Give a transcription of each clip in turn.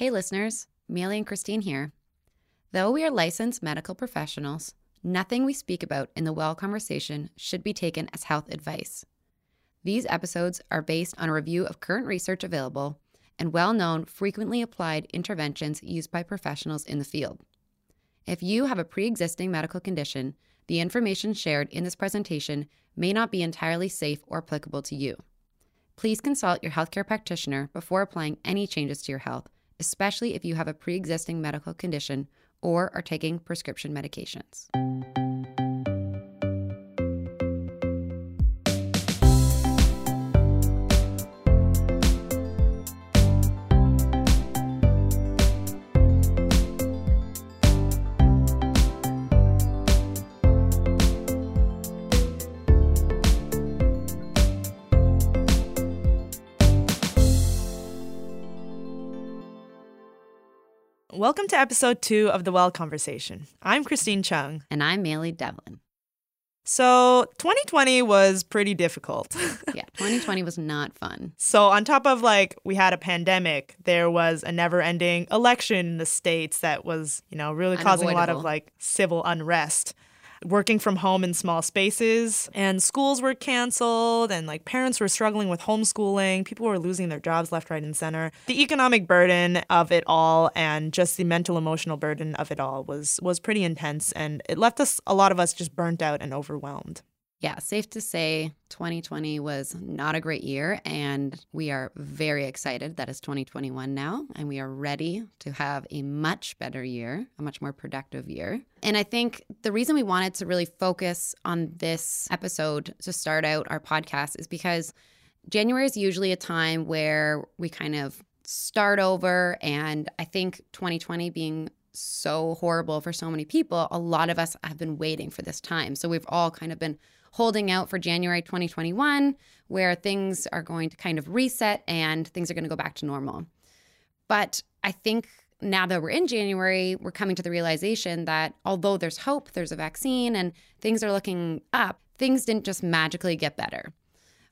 Hey, listeners, Maille and Christine here. Though we are licensed medical professionals, nothing we speak about in the Well Conversation should be taken as health advice. These episodes are based on a review of current research available and well known, frequently applied interventions used by professionals in the field. If you have a pre existing medical condition, the information shared in this presentation may not be entirely safe or applicable to you. Please consult your healthcare practitioner before applying any changes to your health, especially if you have a pre existing medical condition or are taking prescription medications. Welcome to episode two of The Well Conversation. I'm Christine Chung. And I'm Maille Devlin. So, 2020 was pretty difficult. yeah, 2020 was not fun. So, on top of like we had a pandemic, there was a never-ending election in the states that was, you know, really causing a lot of like civil unrest working from home in small spaces and schools were canceled and like parents were struggling with homeschooling. People were losing their jobs left right and center. The economic burden of it all and just the mental emotional burden of it all was was pretty intense and it left us a lot of us just burnt out and overwhelmed yeah, safe to say 2020 was not a great year. And we are very excited that it's 2021 now. And we are ready to have a much better year, a much more productive year. And I think the reason we wanted to really focus on this episode to start out our podcast is because January is usually a time where we kind of start over. And I think 2020 being so horrible for so many people, a lot of us have been waiting for this time. So we've all kind of been holding out for January 2021, where things are going to kind of reset and things are going to go back to normal. But I think now that we're in January, we're coming to the realization that although there's hope, there's a vaccine, and things are looking up, things didn't just magically get better.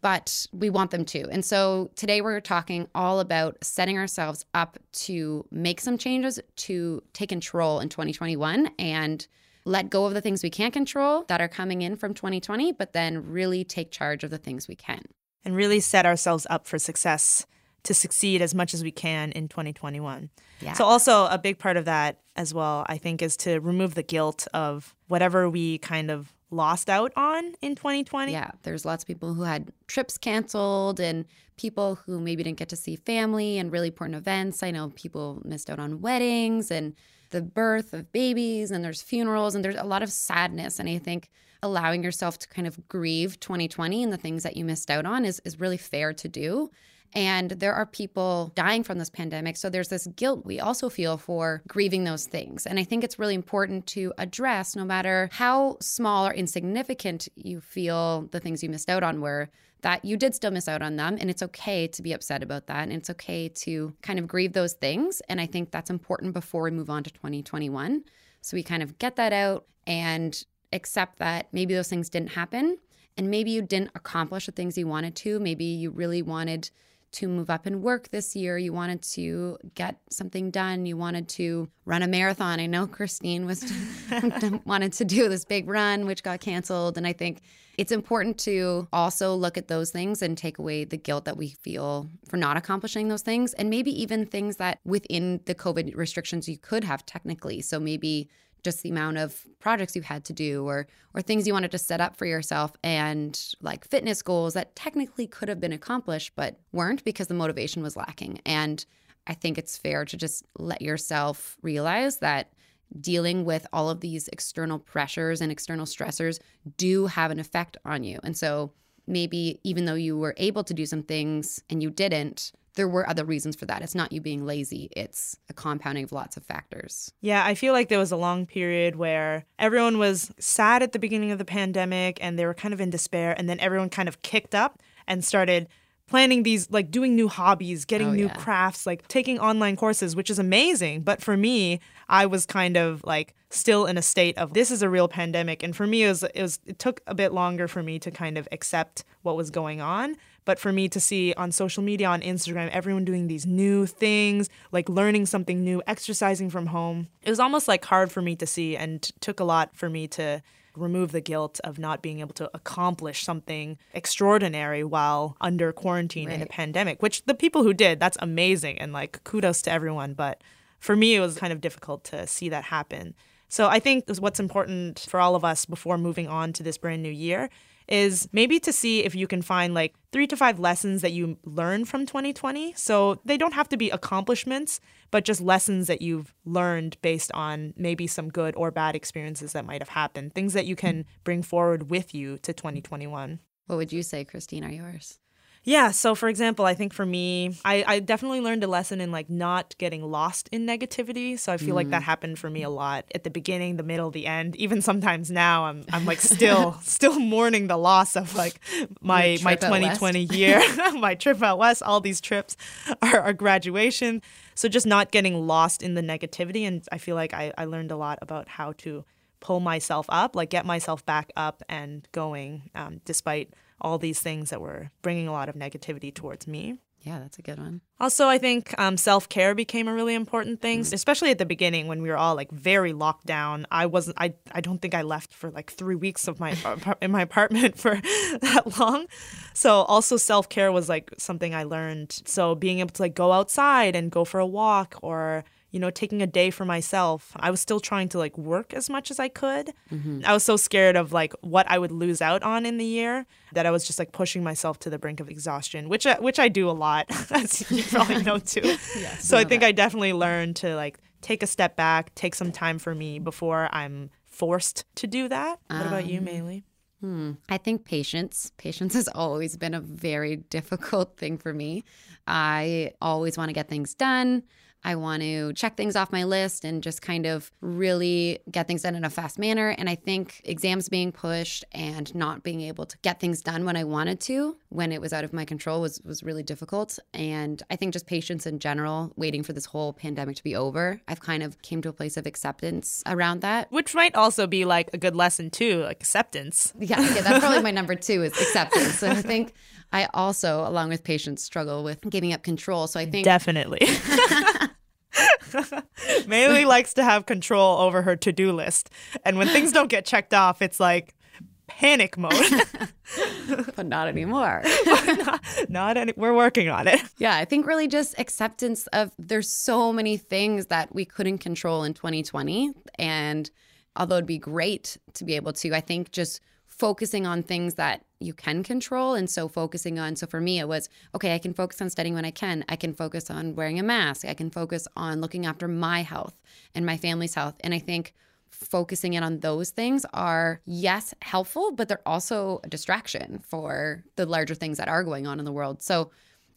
But we want them to. And so today we're talking all about setting ourselves up to make some changes to take control in 2021 and let go of the things we can't control that are coming in from 2020, but then really take charge of the things we can. And really set ourselves up for success to succeed as much as we can in 2021. Yeah. So, also a big part of that as well, I think, is to remove the guilt of whatever we kind of lost out on in 2020. Yeah, there's lots of people who had trips canceled and people who maybe didn't get to see family and really important events. I know people missed out on weddings and the birth of babies and there's funerals and there's a lot of sadness. And I think allowing yourself to kind of grieve 2020 and the things that you missed out on is, is really fair to do. And there are people dying from this pandemic. So there's this guilt we also feel for grieving those things. And I think it's really important to address, no matter how small or insignificant you feel the things you missed out on were, that you did still miss out on them. And it's okay to be upset about that. And it's okay to kind of grieve those things. And I think that's important before we move on to 2021. So we kind of get that out and accept that maybe those things didn't happen. And maybe you didn't accomplish the things you wanted to. Maybe you really wanted to move up in work this year. You wanted to get something done. You wanted to run a marathon. I know Christine was wanted to do this big run, which got canceled. And I think it's important to also look at those things and take away the guilt that we feel for not accomplishing those things. And maybe even things that within the COVID restrictions you could have technically. So maybe just the amount of projects you had to do or or things you wanted to set up for yourself and like fitness goals that technically could have been accomplished but weren't because the motivation was lacking. And i think it's fair to just let yourself realize that dealing with all of these external pressures and external stressors do have an effect on you. And so maybe even though you were able to do some things and you didn't there were other reasons for that. It's not you being lazy, it's a compounding of lots of factors. Yeah, I feel like there was a long period where everyone was sad at the beginning of the pandemic and they were kind of in despair. And then everyone kind of kicked up and started planning these, like doing new hobbies, getting oh, new yeah. crafts, like taking online courses, which is amazing. But for me, I was kind of like still in a state of this is a real pandemic. And for me, it was, it was, it took a bit longer for me to kind of accept what was going on. But for me to see on social media, on Instagram, everyone doing these new things, like learning something new, exercising from home, it was almost like hard for me to see and took a lot for me to remove the guilt of not being able to accomplish something extraordinary while under quarantine right. in a pandemic, which the people who did, that's amazing. And like kudos to everyone. But for me, it was kind of difficult to see that happen. So I think what's important for all of us before moving on to this brand new year is maybe to see if you can find like three to five lessons that you learned from 2020. So they don't have to be accomplishments, but just lessons that you've learned based on maybe some good or bad experiences that might have happened, things that you can bring forward with you to 2021. What would you say, Christine, are yours? Yeah. So, for example, I think for me, I, I definitely learned a lesson in like not getting lost in negativity. So I feel mm. like that mm. happened for me a lot at the beginning, the middle, the end. Even sometimes now, I'm I'm like still still mourning the loss of like my my 2020 year, my trip out west, all these trips, our, our graduation. So just not getting lost in the negativity, and I feel like I, I learned a lot about how to pull myself up, like get myself back up and going, um, despite all these things that were bringing a lot of negativity towards me. Yeah, that's a good one. Also, I think um, self care became a really important thing, mm-hmm. especially at the beginning when we were all like very locked down. I wasn't. I. I don't think I left for like three weeks of my in my apartment for that long. So also self care was like something I learned. So being able to like go outside and go for a walk or you know, taking a day for myself. I was still trying to like work as much as I could. Mm-hmm. I was so scared of like what I would lose out on in the year that I was just like pushing myself to the brink of exhaustion, which I, which I do a lot, as you probably know too. yes, so I think that. I definitely learned to like take a step back, take some time for me before I'm forced to do that. What about you, um, Maille? Hmm. I think patience. Patience has always been a very difficult thing for me. I always want to get things done. I want to check things off my list and just kind of really get things done in a fast manner. And I think exams being pushed and not being able to get things done when I wanted to, when it was out of my control, was was really difficult. And I think just patience in general, waiting for this whole pandemic to be over, I've kind of came to a place of acceptance around that. Which might also be like a good lesson too, like acceptance. Yeah, yeah that's probably my number two is acceptance. So I think I also, along with patience, struggle with giving up control. So I think definitely. Maille likes to have control over her to do list. And when things don't get checked off, it's like panic mode. but not anymore. not, not any, we're working on it. Yeah, I think really just acceptance of there's so many things that we couldn't control in 2020. And although it'd be great to be able to, I think just focusing on things that you can control. And so focusing on, so for me, it was okay, I can focus on studying when I can. I can focus on wearing a mask. I can focus on looking after my health and my family's health. And I think focusing in on those things are, yes, helpful, but they're also a distraction for the larger things that are going on in the world. So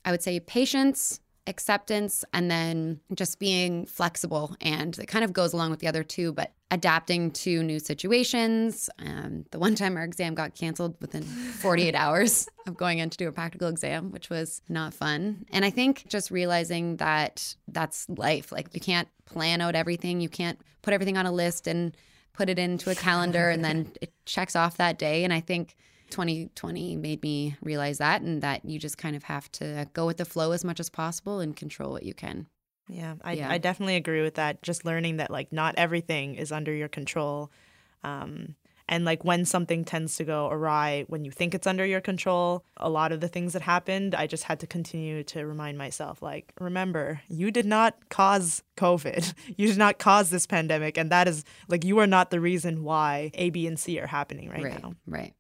I would say patience, acceptance and then just being flexible. And it kind of goes along with the other two but adapting to new situations. Um, the one time our exam got canceled within 48 hours of going in to do a practical exam which was not fun. And i think just realizing that that's life. Like you can't plan out everything. You can't put everything on a list and put it into a calendar and then it checks off that day. And i think 2020 made me realize that and that you just kind of have to go with the flow as much as possible and control what you can. Yeah, I, yeah. I definitely agree with that. Just learning that like not everything is under your control. Um, and like when something tends to go awry when you think it's under your control, a lot of the things that happened, I just had to continue to remind myself like, remember, you did not cause COVID. You did not cause this pandemic. And that is like, you are not the reason why A, B, and C are happening right, right now. Right.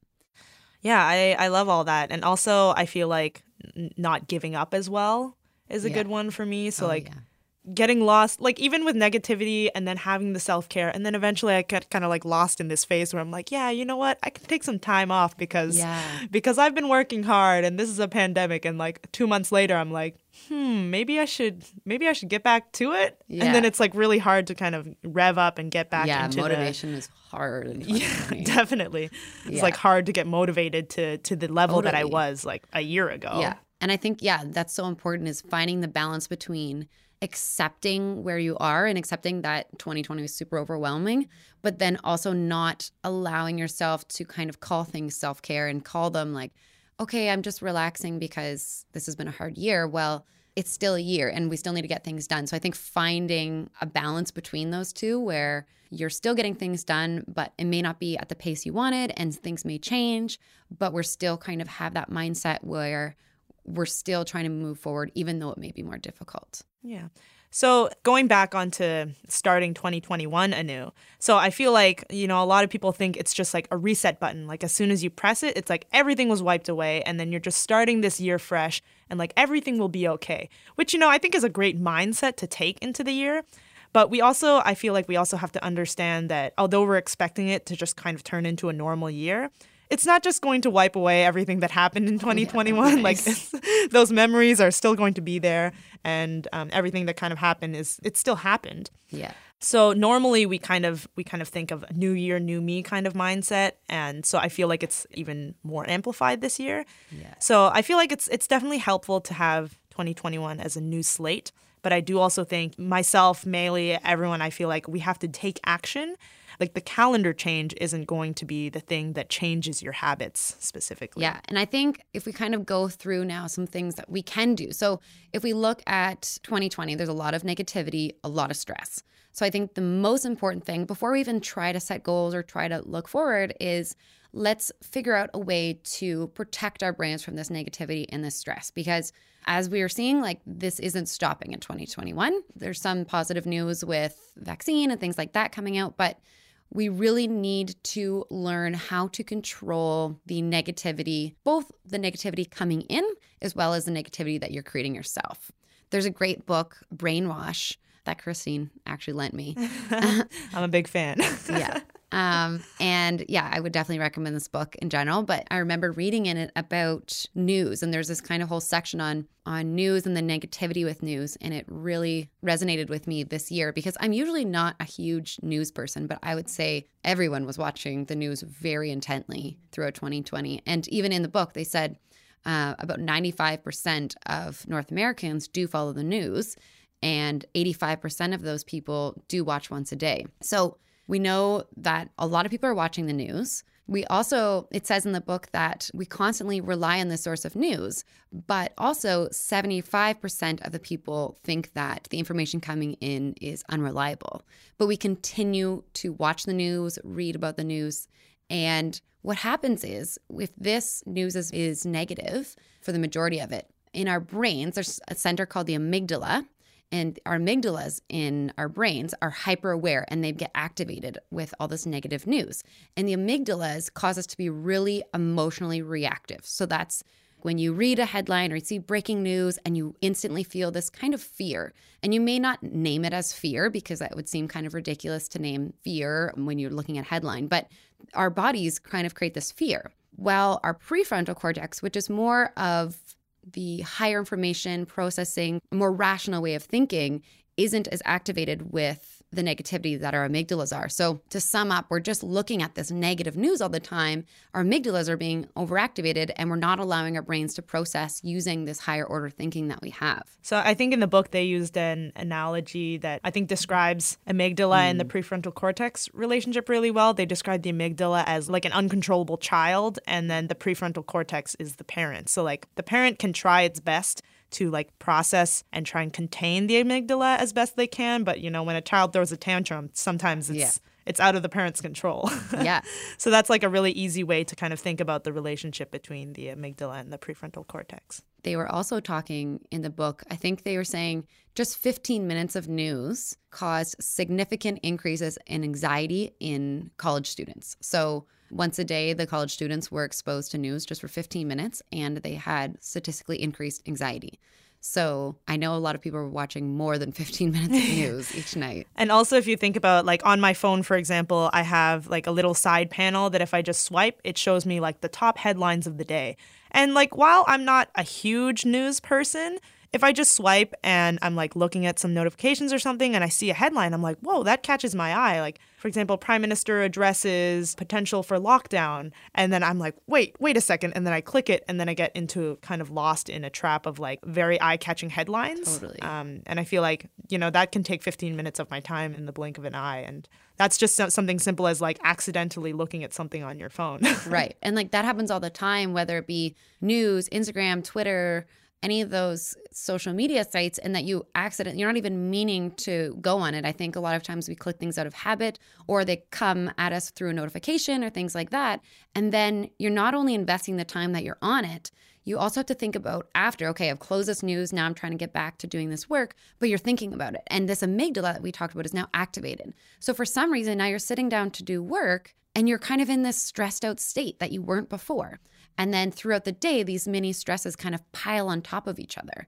Yeah, I, I love all that. And also, I feel like n- not giving up as well is a yeah. good one for me. So, oh, like, yeah. getting lost, like, even with negativity and then having the self care. And then eventually I get kind of like lost in this phase where I'm like, yeah, you know what? I can take some time off because, yeah. because I've been working hard and this is a pandemic. And like two months later, I'm like, hmm, maybe I should maybe I should get back to it. Yeah. And then it's like really hard to kind of rev up and get back yeah, into motivation the, is hard. Yeah, definitely. It's yeah. like hard to get motivated to to the level totally. that I was like a year ago. Yeah. And I think yeah, that's so important is finding the balance between accepting where you are and accepting that 2020 was super overwhelming, but then also not allowing yourself to kind of call things self-care and call them like okay, I'm just relaxing because this has been a hard year. Well, it's still a year and we still need to get things done. So I think finding a balance between those two where you're still getting things done, but it may not be at the pace you wanted and things may change, but we're still kind of have that mindset where we're still trying to move forward, even though it may be more difficult. Yeah. So going back onto starting 2021 anew. So I feel like, you know, a lot of people think it's just like a reset button. Like as soon as you press it, it's like everything was wiped away and then you're just starting this year fresh and like everything will be okay. Which, you know, I think is a great mindset to take into the year. But we also, I feel like we also have to understand that although we're expecting it to just kind of turn into a normal year, it's not just going to wipe away everything that happened in 2021. Yeah, nice. Like those memories are still going to be there, and um, everything that kind of happened is it still happened. Yeah. So normally we kind of we kind of think of new year, new me kind of mindset, and so I feel like it's even more amplified this year. Yeah. So I feel like it's it's definitely helpful to have 2021 as a new slate. But I do also think myself, Maille, everyone, I feel like we have to take action like the calendar change isn't going to be the thing that changes your habits specifically. Yeah. And I think if we kind of go through now some things that we can do. So if we look at 2020, there's a lot of negativity, a lot of stress. So I think the most important thing before we even try to set goals or try to look forward is let's figure out a way to protect our brains from this negativity and this stress because as we are seeing like this isn't stopping in 2021 there's some positive news with vaccine and things like that coming out but we really need to learn how to control the negativity, both the negativity coming in as well as the negativity that you're creating yourself. There's a great book, Brainwash, that Christine actually lent me. I'm a big fan. yeah. Um, and yeah, I would definitely recommend this book in general. But I remember reading in it about news, and there's this kind of whole section on on news and the negativity with news, and it really resonated with me this year because I'm usually not a huge news person, but I would say everyone was watching the news very intently throughout 2020. And even in the book, they said uh, about 95% of North Americans do follow the news, and 85% of those people do watch once a day. So we know that a lot of people are watching the news. We also, it says in the book that we constantly rely on the source of news, but also 75% of the people think that the information coming in is unreliable. But we continue to watch the news, read about the news, and what happens is if this news is, is negative for the majority of it, in our brains, there's a center called the amygdala and our amygdalas in our brains are hyper aware and they get activated with all this negative news. And the amygdalas cause us to be really emotionally reactive. So that's when you read a headline or you see breaking news and you instantly feel this kind of fear. And you may not name it as fear because that would seem kind of ridiculous to name fear when you're looking at headline, but our bodies kind of create this fear. While our prefrontal cortex, which is more of the higher information processing, more rational way of thinking isn't as activated with the negativity that our amygdalas are. So, to sum up, we're just looking at this negative news all the time. Our amygdalas are being overactivated, and we're not allowing our brains to process using this higher order thinking that we have. So, I think in the book, they used an analogy that I think describes amygdala mm. and the mm. prefrontal cortex relationship really well. They describe the amygdala as like an uncontrollable child, and then the prefrontal cortex is the parent. So, like, the parent can try its best to like process and try and contain the amygdala as best they can. But you know, when a child throws a tantrum, sometimes it's yeah. it's out of the parent's control. yeah. So that's like a really easy way to kind of think about the relationship between the amygdala and the prefrontal cortex. They were also talking in the book, I think they were saying just 15 minutes of news caused significant increases in anxiety in college students. So once a day, the college students were exposed to news just for 15 minutes and they had statistically increased anxiety. So I know a lot of people are watching more than 15 minutes of news each night. And also, if you think about like on my phone, for example, I have like a little side panel that if I just swipe, it shows me like the top headlines of the day. And like while I'm not a huge news person, if I just swipe and I'm like looking at some notifications or something and I see a headline, I'm like, whoa, that catches my eye. Like, for example, Prime Minister addresses potential for lockdown. And then I'm like, wait, wait a second. And then I click it and then I get into kind of lost in a trap of like very eye catching headlines. Totally. Um, and I feel like, you know, that can take 15 minutes of my time in the blink of an eye. And that's just something simple as like accidentally looking at something on your phone. right. And like that happens all the time, whether it be news, Instagram, Twitter, any of those social media sites and that you accident you're not even meaning to go on it. I think a lot of times we click things out of habit or they come at us through a notification or things like that. And then you're not only investing the time that you're on it, you also have to think about after, okay, I've closed this news, now I'm trying to get back to doing this work, but you're thinking about it. And this amygdala that we talked about is now activated. So for some reason, now you're sitting down to do work and you're kind of in this stressed out state that you weren't before. And then throughout the day, these mini stresses kind of pile on top of each other.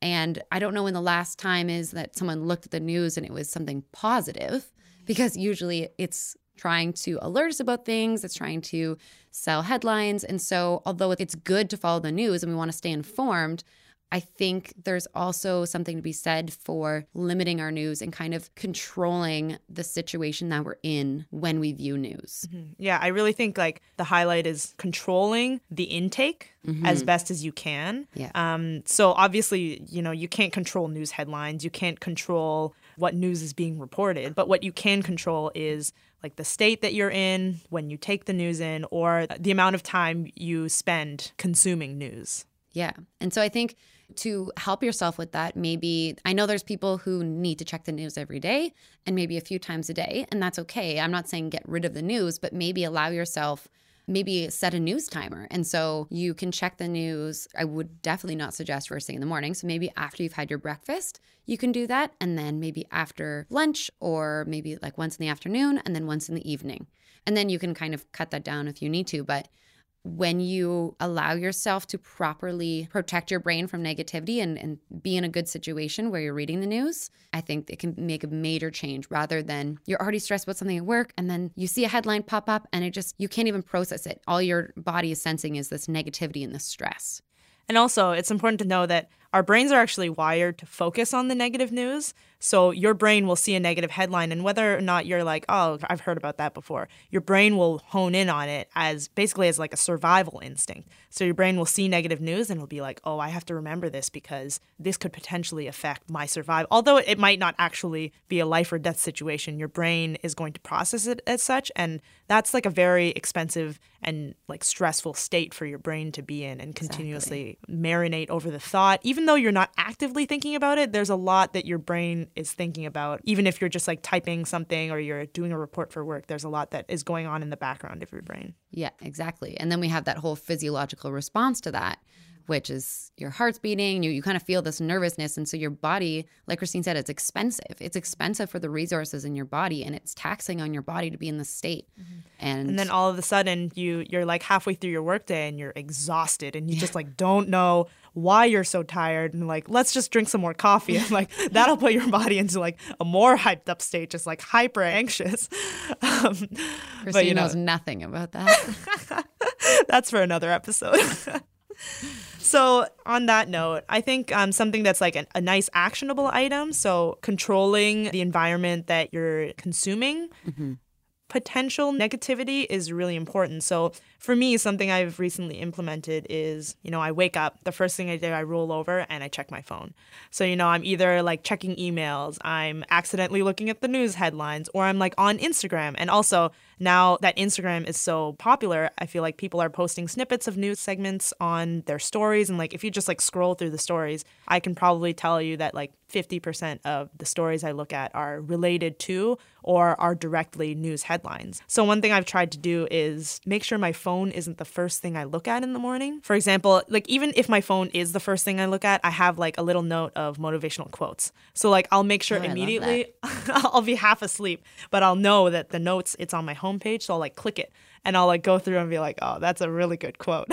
And I don't know when the last time is that someone looked at the news and it was something positive, because usually it's trying to alert us about things, it's trying to sell headlines. And so, although it's good to follow the news and we want to stay informed, I think there's also something to be said for limiting our news and kind of controlling the situation that we're in when we view news. Mm-hmm. Yeah, I really think like the highlight is controlling the intake mm-hmm. as best as you can. Yeah. Um, so obviously, you know, you can't control news headlines, you can't control what news is being reported, but what you can control is like the state that you're in when you take the news in or the amount of time you spend consuming news. Yeah. And so I think to help yourself with that, maybe I know there's people who need to check the news every day and maybe a few times a day, and that's okay. I'm not saying get rid of the news, but maybe allow yourself maybe set a news timer. And so you can check the news. I would definitely not suggest first thing in the morning. So maybe after you've had your breakfast, you can do that. And then maybe after lunch, or maybe like once in the afternoon, and then once in the evening. And then you can kind of cut that down if you need to. But when you allow yourself to properly protect your brain from negativity and, and be in a good situation where you're reading the news, I think it can make a major change rather than you're already stressed about something at work and then you see a headline pop up and it just, you can't even process it. All your body is sensing is this negativity and this stress. And also, it's important to know that our brains are actually wired to focus on the negative news. So your brain will see a negative headline, and whether or not you're like, oh, I've heard about that before, your brain will hone in on it as basically as like a survival instinct. So your brain will see negative news and it'll be like, oh, I have to remember this because this could potentially affect my survival. Although it might not actually be a life or death situation, your brain is going to process it as such. And that's like a very expensive and like stressful state for your brain to be in and continuously exactly. marinate over the thought. Even though you're not actively thinking about it, there's a lot that your brain is thinking about. Even if you're just like typing something or you're doing a report for work, there's a lot that is going on in the background of your brain. Yeah, exactly. And then we have that whole physiological response to that which is your heart's beating, you, you kind of feel this nervousness. And so your body, like Christine said, it's expensive. It's expensive for the resources in your body and it's taxing on your body to be in this state. Mm-hmm. And, and then all of a sudden you you're like halfway through your workday and you're exhausted and you yeah. just like don't know why you're so tired and like let's just drink some more coffee and like that'll put your body into like a more hyped up state just like hyper anxious um, Christine but, you know, knows nothing about that that's for another episode so on that note i think um, something that's like an, a nice actionable item so controlling the environment that you're consuming mm-hmm. potential negativity is really important so for me, something I've recently implemented is, you know, I wake up, the first thing I do, I roll over and I check my phone. So, you know, I'm either like checking emails, I'm accidentally looking at the news headlines, or I'm like on Instagram. And also, now that Instagram is so popular, I feel like people are posting snippets of news segments on their stories. And like, if you just like scroll through the stories, I can probably tell you that like 50% of the stories I look at are related to or are directly news headlines. So, one thing I've tried to do is make sure my phone isn't the first thing I look at in the morning. For example, like even if my phone is the first thing I look at, I have like a little note of motivational quotes. So like I'll make sure oh, immediately I'll be half asleep, but I'll know that the notes it's on my homepage, so I'll like click it and I'll like go through and be like, "Oh, that's a really good quote."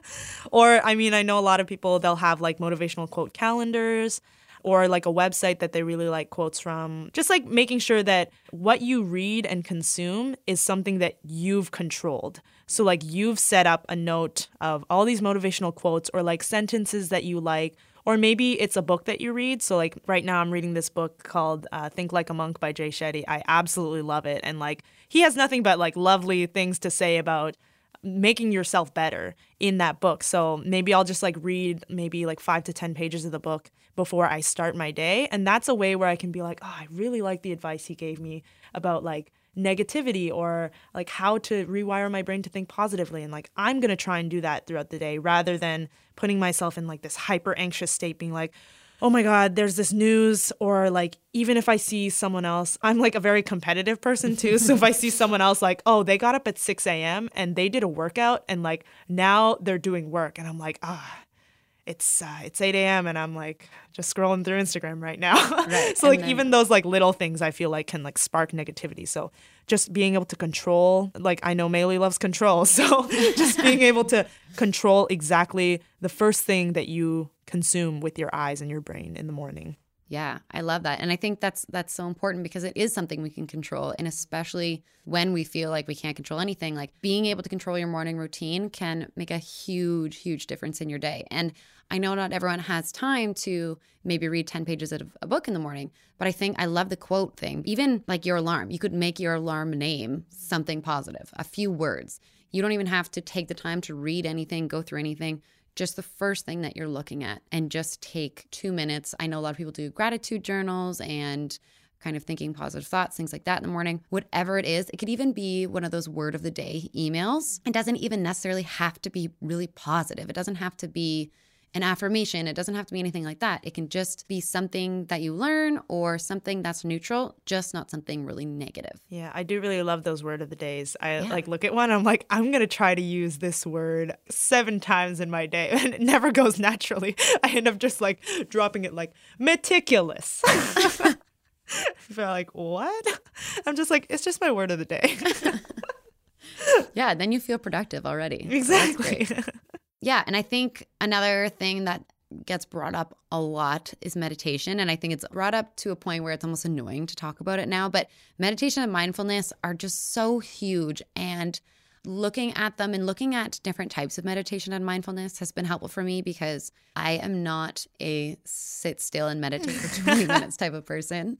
or I mean, I know a lot of people they'll have like motivational quote calendars or like a website that they really like quotes from. Just like making sure that what you read and consume is something that you've controlled. So, like, you've set up a note of all these motivational quotes or like sentences that you like or maybe it's a book that you read. So, like right now, I'm reading this book called uh, Think Like a Monk by Jay Shetty. I absolutely love it. And like, he has nothing but like lovely things to say about making yourself better in that book. So maybe I'll just like read maybe like five to 10 pages of the book before I start my day. And that's a way where I can be like, oh, I really like the advice he gave me about like negativity or like how to rewire my brain to think positively. And like, I'm going to try and do that throughout the day rather than putting myself in like this hyper anxious state, being like, oh my God, there's this news. Or like, even if I see someone else, I'm like a very competitive person too. so if I see someone else, like, oh, they got up at 6 a.m. and they did a workout and like now they're doing work. And I'm like, ah, it's uh, it's 8 a.m. and I'm like just scrolling through Instagram right now. Right. so like then, even those like little things I feel like can like spark negativity. So just being able to control, like I know Maille loves control, so just being able to control exactly the first thing that you consume with your eyes and your brain in the morning. Yeah, I love that. And I think that's that's so important because it is something we can control and especially when we feel like we can't control anything, like being able to control your morning routine can make a huge huge difference in your day. And I know not everyone has time to maybe read 10 pages of a book in the morning, but I think I love the quote thing. Even like your alarm, you could make your alarm name something positive, a few words. You don't even have to take the time to read anything, go through anything just the first thing that you're looking at and just take two minutes. I know a lot of people do gratitude journals and kind of thinking positive thoughts, things like that in the morning. Whatever it is, it could even be one of those word of the day emails. It doesn't even necessarily have to be really positive. It doesn't have to be an affirmation. It doesn't have to be anything like that. It can just be something that you learn or something that's neutral, just not something really negative. Yeah, I do really love those word of the days. I yeah. like look at one, I'm like, I'm gonna try to use this word seven times in my day, and it never goes naturally. I end up just like dropping it like meticulous. Feel like what? I'm just like, it's just my word of the day. yeah, then you feel productive already. Exactly. So yeah. And I think another thing that gets brought up a lot is meditation. And I think it's brought up to a point where it's almost annoying to talk about it now. But meditation and mindfulness are just so huge. And looking at them and looking at different types of meditation and mindfulness has been helpful for me because I am not a sit still and meditate for 20 minutes type of person.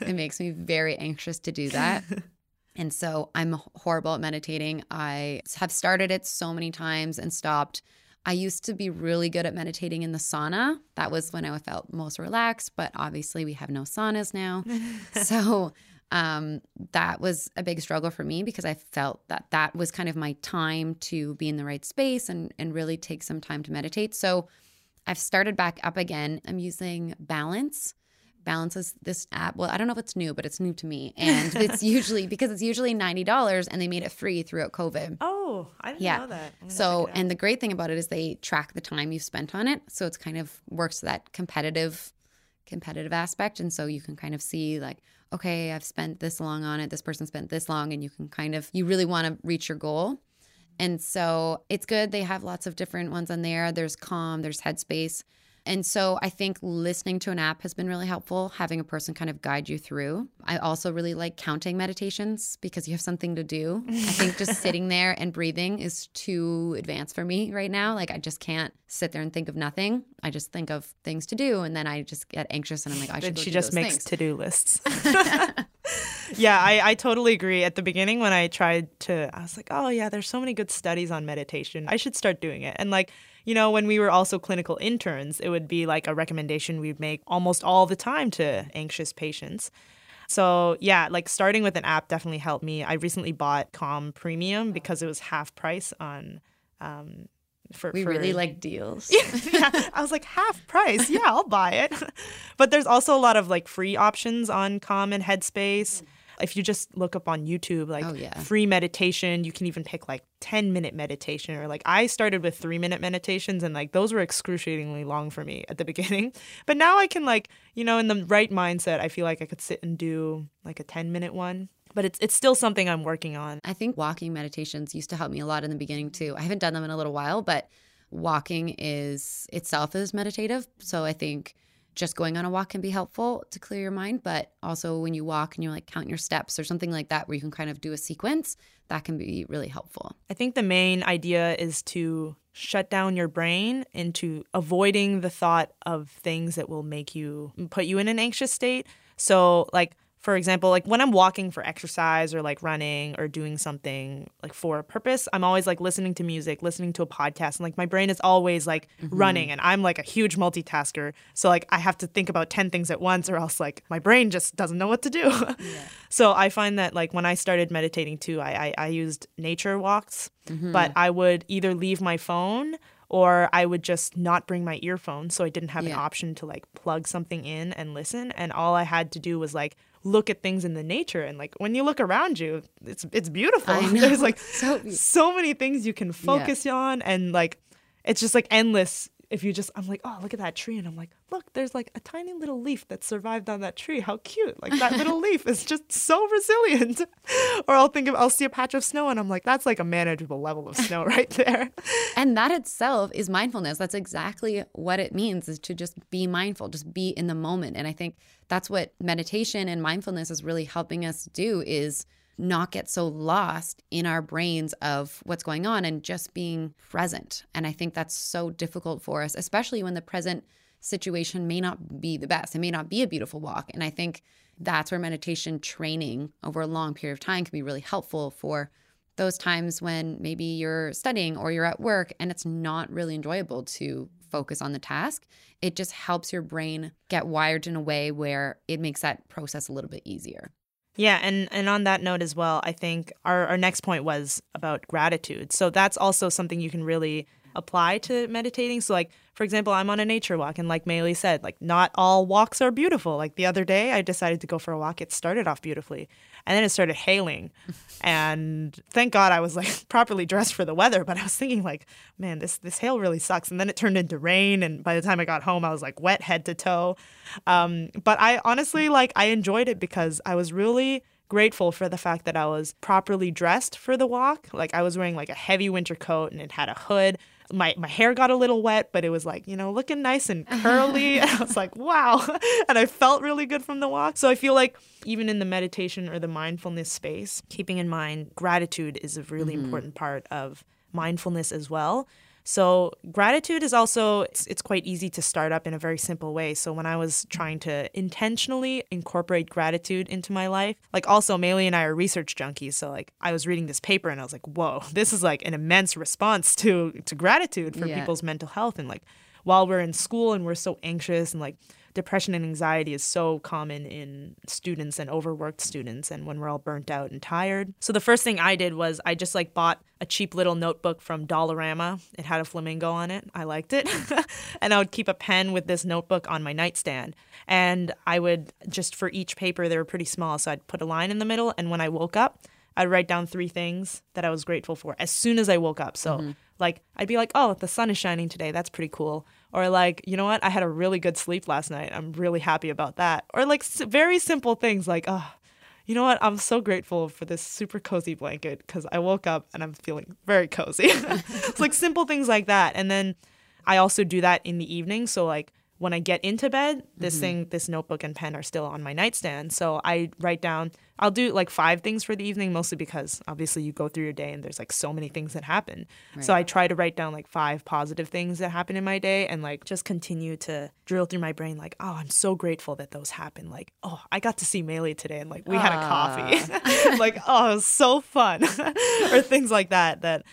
It makes me very anxious to do that. And so I'm horrible at meditating. I have started it so many times and stopped. I used to be really good at meditating in the sauna. That was when I felt most relaxed, but obviously we have no saunas now. so um, that was a big struggle for me because I felt that that was kind of my time to be in the right space and, and really take some time to meditate. So I've started back up again. I'm using Balance balances this app. Well, I don't know if it's new, but it's new to me. And it's usually because it's usually $90 and they made it free throughout COVID. Oh, I didn't yeah. know that. So, and the great thing about it is they track the time you've spent on it. So it's kind of works that competitive competitive aspect and so you can kind of see like okay i've spent this long on it this person spent this long and you can kind of you really want to reach your goal and so it's good they have lots of different ones on there there's calm there's headspace and so I think listening to an app has been really helpful, having a person kind of guide you through. I also really like counting meditations because you have something to do. I think just sitting there and breathing is too advanced for me right now. Like I just can't sit there and think of nothing. I just think of things to do and then I just get anxious and I'm like, I should. Then she just makes to do lists. yeah, I, I totally agree. At the beginning, when I tried to, I was like, oh, yeah, there's so many good studies on meditation. I should start doing it. And like, you know, when we were also clinical interns, it would be like a recommendation we'd make almost all the time to anxious patients. So, yeah, like starting with an app definitely helped me. I recently bought Calm Premium because it was half price on. Um, for, we for... really like deals. yeah, I was like half price. Yeah, I'll buy it. but there's also a lot of like free options on Calm and Headspace. Mm. If you just look up on YouTube, like oh, yeah. free meditation, you can even pick like 10 minute meditation or like I started with three minute meditations and like those were excruciatingly long for me at the beginning. But now I can like, you know, in the right mindset, I feel like I could sit and do like a 10 minute one but it's it's still something I'm working on. I think walking meditations used to help me a lot in the beginning too. I haven't done them in a little while, but walking is itself is meditative. So I think just going on a walk can be helpful to clear your mind, but also when you walk and you like count your steps or something like that, where you can kind of do a sequence, that can be really helpful. I think the main idea is to shut down your brain into avoiding the thought of things that will make you put you in an anxious state. So, like, for example, like when I'm walking for exercise or like running or doing something like for a purpose, I'm always like listening to music, listening to a podcast, and like my brain is always like mm-hmm. running. And I'm like a huge multitasker. So like I have to think about 10 things at once or else like my brain just doesn't know what to do. Yeah. so I find that like when I started meditating too, I, I, I used nature walks, mm-hmm. but I would either leave my phone or I would just not bring my earphones so I didn't have yeah. an option to like plug something in and listen and all I had to do was like look at things in the nature. And like when you look around you it's it's beautiful. There's like so, so many things you can focus yeah. on. And like it's just like endless if you just I'm like, oh, look at that tree, and I'm like, look, there's like a tiny little leaf that survived on that tree. How cute! Like that little leaf is just so resilient. or I'll think of I'll see a patch of snow, and I'm like, that's like a manageable level of snow right there. and that itself is mindfulness. That's exactly what it means: is to just be mindful, just be in the moment. And I think that's what meditation and mindfulness is really helping us do is not get so lost in our brains of what's going on and just being present. And I think that's so difficult for us, especially when the present situation may not be the best. It may not be a beautiful walk. And I think that's where meditation training over a long period of time can be really helpful for those times when maybe you're studying or you're at work and it's not really enjoyable to focus on the task. It just helps your brain get wired in a way where it makes that process a little bit easier. Yeah, and and on that note as well, I think our, our next point was about gratitude. So that's also something you can really apply to meditating. So like for example, I'm on a nature walk and like Maille said, like not all walks are beautiful. Like the other day I decided to go for a walk. It started off beautifully and then it started hailing. and thank God I was like properly dressed for the weather, but I was thinking like, man, this this hail really sucks. And then it turned into rain and by the time I got home I was like wet head to toe. Um, but I honestly like I enjoyed it because I was really grateful for the fact that I was properly dressed for the walk. Like I was wearing like a heavy winter coat and it had a hood my my hair got a little wet, but it was like, you know, looking nice and curly. and I was like, wow. and I felt really good from the walk. So I feel like even in the meditation or the mindfulness space, keeping in mind gratitude is a really mm-hmm. important part of mindfulness as well. So gratitude is also it's, it's quite easy to start up in a very simple way. So when I was trying to intentionally incorporate gratitude into my life, like also Maille and I are research junkies. So like I was reading this paper and I was like, whoa, this is like an immense response to to gratitude for yeah. people's mental health and like while we're in school and we're so anxious and like depression and anxiety is so common in students and overworked students and when we're all burnt out and tired. So the first thing I did was I just like bought a cheap little notebook from Dollarama. It had a flamingo on it. I liked it. and I would keep a pen with this notebook on my nightstand. And I would just for each paper they were pretty small, so I'd put a line in the middle and when I woke up, I'd write down three things that I was grateful for as soon as I woke up. So mm-hmm. Like I'd be like, "Oh, the sun is shining today. That's pretty cool." or like you know what? I had a really good sleep last night. I'm really happy about that. Or like very simple things like oh you know what? I'm so grateful for this super cozy blanket because i woke up and i'm feeling very cozy. It's like simple things like that. And then i also do that in the evening. So like when I get into bed, this mm-hmm. thing, this notebook and pen are still on my nightstand. So I write down, I'll do like five things for the evening, mostly because obviously you go through your day and there's like so many things that happen. Right. So I try to write down like five positive things that happen in my day and like just continue to drill through my brain, like, oh, I'm so grateful that those happened. Like, oh, I got to see Maille today and like we had a coffee. like, oh, it was so fun. or things like that, that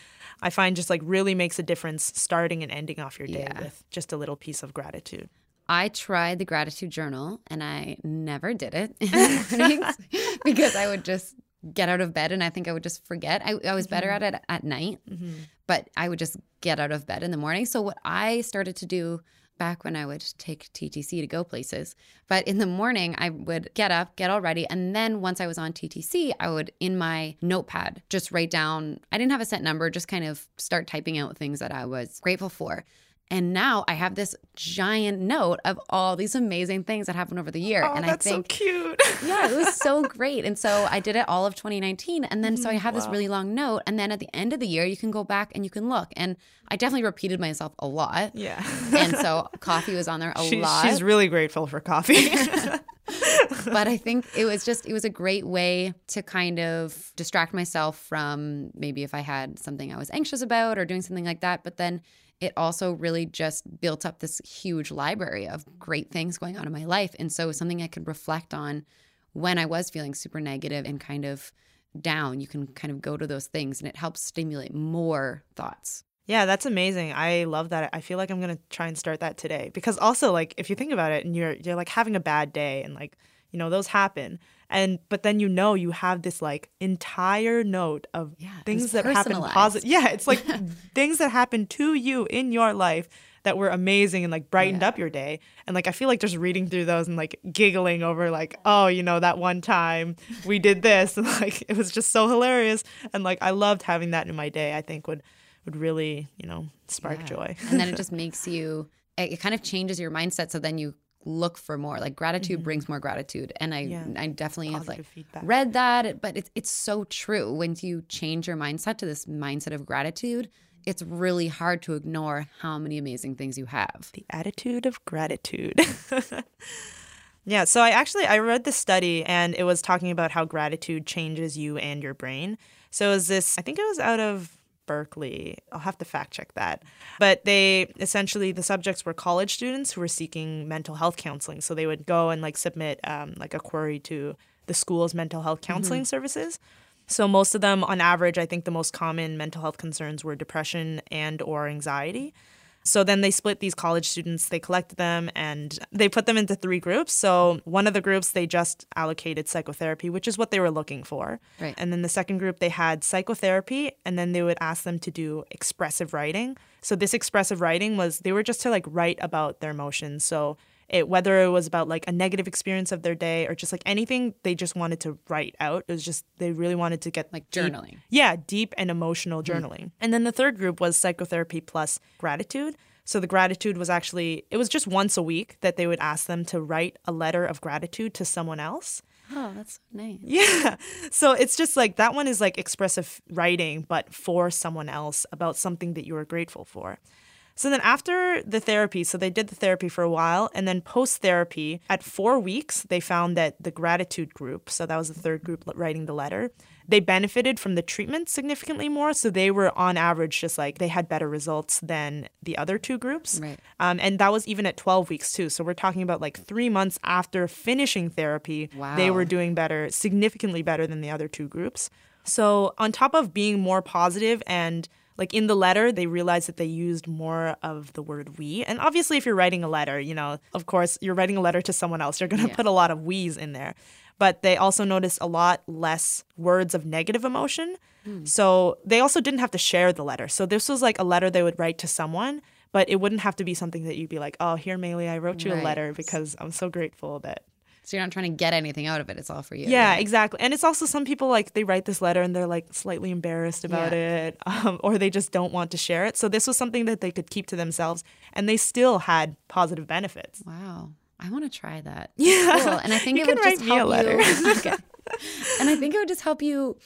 I find just like really makes a difference starting and ending off your day yeah. with just a little piece of gratitude. I tried the gratitude journal and I never did it in the mornings because I would just get out of bed and I think I would just forget. I, I was better mm-hmm. at it at night, mm-hmm. but I would just get out of bed in the morning. So, what I started to do back when I would take TTC to go places. But in the morning, I would get up, get all ready. And then once I was on TTC, I would, in my notepad, just write down, I didn't have a set number, just kind of start typing out things that I was grateful for. And now I have this giant note of all these amazing things that happened over the year. Oh, and I think so cute. yeah, it was so great. And so I did it all of 2019. And then so I mm-hmm. have wow. this really long note. And then at the end of the year, you can go back and you can look. And I definitely repeated myself a lot. Yeah. and so coffee was on there a she, lot. She's really grateful for coffee. but I think it was just, it was a great way to kind of distract myself from maybe if I had something I was anxious about or doing something like that. But then it also really just built up this huge library of great things going on in my life. And so something I could reflect on when I was feeling super negative and kind of down. You can kind of go to those things and it helps stimulate more thoughts. Yeah, that's amazing. I love that. I feel like I'm gonna try and start that today because also like if you think about it and you're you're like having a bad day and like you know those happen and but then you know you have this like entire note of yeah, things that happen positive. Yeah, it's like things that happen to you in your life that were amazing and like brightened yeah. up your day. And like I feel like just reading through those and like giggling over like, oh, you know, that one time we did this and like it was just so hilarious. And like I loved having that in my day, I think would would really, you know, spark yeah. joy. and then it just makes you it kind of changes your mindset so then you look for more like gratitude mm-hmm. brings more gratitude and i yeah. i definitely Positive have like feedback. read that but it's it's so true when you change your mindset to this mindset of gratitude it's really hard to ignore how many amazing things you have the attitude of gratitude yeah so i actually i read this study and it was talking about how gratitude changes you and your brain so is this i think it was out of Berkeley. I'll have to fact check that. But they essentially the subjects were college students who were seeking mental health counseling. So they would go and like submit um, like a query to the school's mental health mm-hmm. counseling mm-hmm. services. So most of them, on average, I think the most common mental health concerns were depression and or anxiety. So then they split these college students, they collected them and they put them into three groups. So one of the groups they just allocated psychotherapy, which is what they were looking for. Right. And then the second group they had psychotherapy and then they would ask them to do expressive writing. So this expressive writing was they were just to like write about their emotions. So it whether it was about like a negative experience of their day or just like anything they just wanted to write out it was just they really wanted to get like journaling deep, yeah deep and emotional hmm. journaling mm. and then the third group was psychotherapy plus gratitude so the gratitude was actually it was just once a week that they would ask them to write a letter of gratitude to someone else Oh, that's nice. Yeah. So it's just like that one is like expressive writing, but for someone else about something that you are grateful for. So then after the therapy, so they did the therapy for a while, and then post therapy, at four weeks, they found that the gratitude group, so that was the third group writing the letter, they benefited from the treatment significantly more. So they were on average just like they had better results than the other two groups. Right. Um, and that was even at 12 weeks too. So we're talking about like three months after finishing therapy, wow. they were doing better, significantly better than the other two groups. So on top of being more positive and like in the letter they realized that they used more of the word we and obviously if you're writing a letter you know of course you're writing a letter to someone else you're going to yeah. put a lot of we's in there but they also noticed a lot less words of negative emotion mm. so they also didn't have to share the letter so this was like a letter they would write to someone but it wouldn't have to be something that you'd be like oh here Maille I wrote you right. a letter because I'm so grateful that so you're not trying to get anything out of it. It's all for you. Yeah, right? exactly. And it's also some people like they write this letter and they're like slightly embarrassed about yeah. it, um, or they just don't want to share it. So this was something that they could keep to themselves, and they still had positive benefits. Wow, I want to try that. Yeah, cool. and I think you it would just help you. okay. And I think it would just help you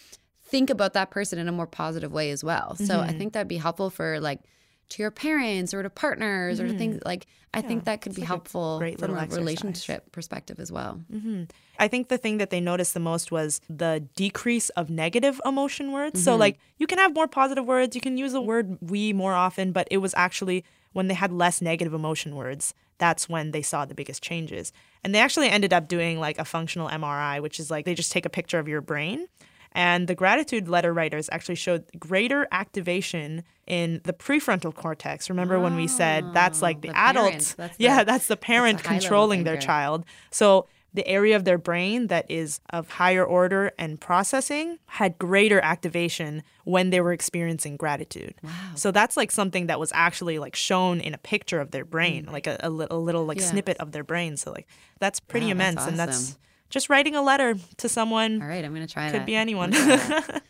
think about that person in a more positive way as well. So mm-hmm. I think that'd be helpful for like to your parents or to partners mm-hmm. or to things like I yeah, think that could be like helpful from a exercise. relationship perspective as well. Mm-hmm. I think the thing that they noticed the most was the decrease of negative emotion words. Mm-hmm. So like you can have more positive words, you can use the word we more often, but it was actually when they had less negative emotion words, that's when they saw the biggest changes. And they actually ended up doing like a functional MRI, which is like they just take a picture of your brain and the gratitude letter writers actually showed greater activation in the prefrontal cortex. Remember oh, when we said that's like the, the adult? That's yeah, that's the parent that's controlling their child. So the area of their brain that is of higher order and processing had greater activation when they were experiencing gratitude. Wow. So that's like something that was actually like shown in a picture of their brain, mm. like a, a, little, a little like yeah. snippet of their brain. So like that's pretty wow, immense that's awesome. and that's just writing a letter to someone. All right, I'm going to try Could that. be anyone.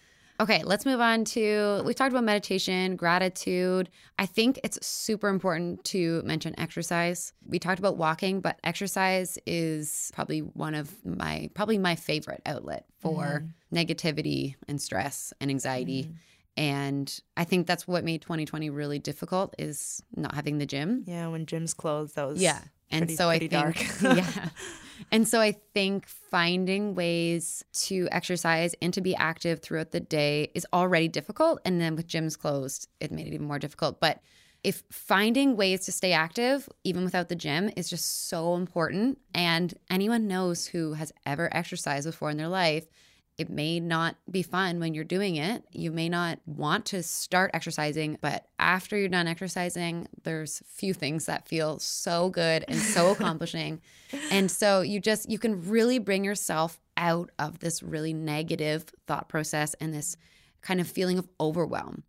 Okay, let's move on to we talked about meditation, gratitude. I think it's super important to mention exercise. We talked about walking, but exercise is probably one of my probably my favorite outlet for mm. negativity and stress and anxiety. Mm. And I think that's what made 2020 really difficult is not having the gym. Yeah, when gyms closed, that was yeah. And pretty, so pretty I think yeah. And so I think finding ways to exercise and to be active throughout the day is already difficult. And then with gyms closed, it made it even more difficult. But if finding ways to stay active, even without the gym, is just so important. And anyone knows who has ever exercised before in their life it may not be fun when you're doing it. You may not want to start exercising, but after you're done exercising, there's few things that feel so good and so accomplishing. and so you just you can really bring yourself out of this really negative thought process and this kind of feeling of overwhelm.